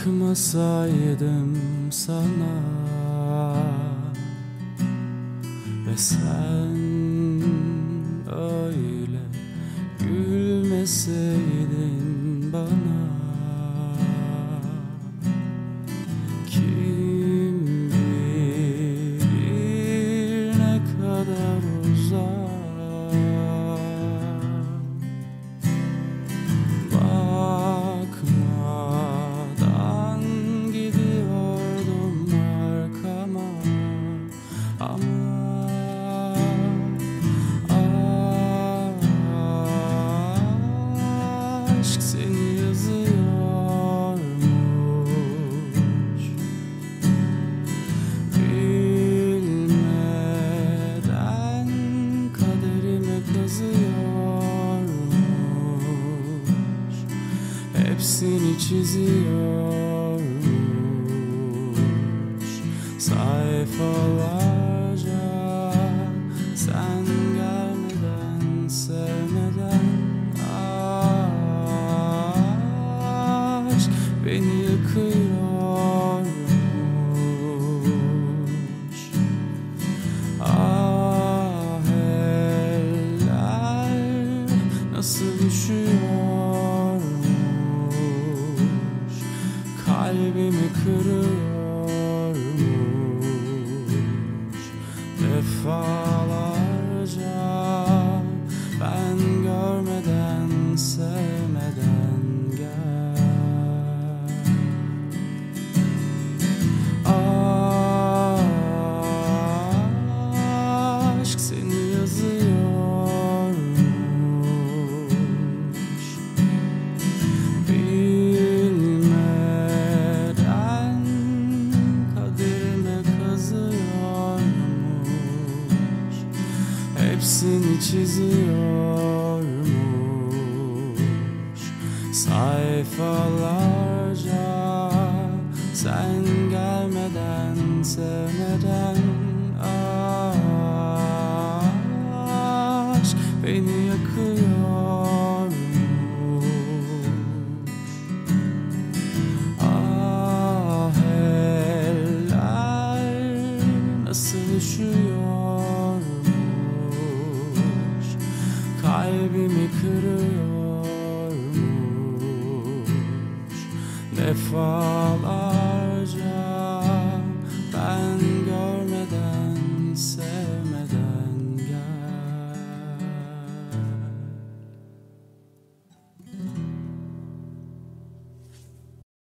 Bakmasaydım sana Ve sen öyle gülmeseydin bana aşk seni yazıyormuş. Bilmeden kaderime kazıyormuş. Hepsini çiziyormuş nasıl üşüyormuş Kalbimi kırıyormuş. Defalarca ben görmeden Hepsini çiziyormuş. Sayfalarca sen gelmeden sevmeden aşk beni yakıyormuş Kalbimi kırıyormuş. Defalarca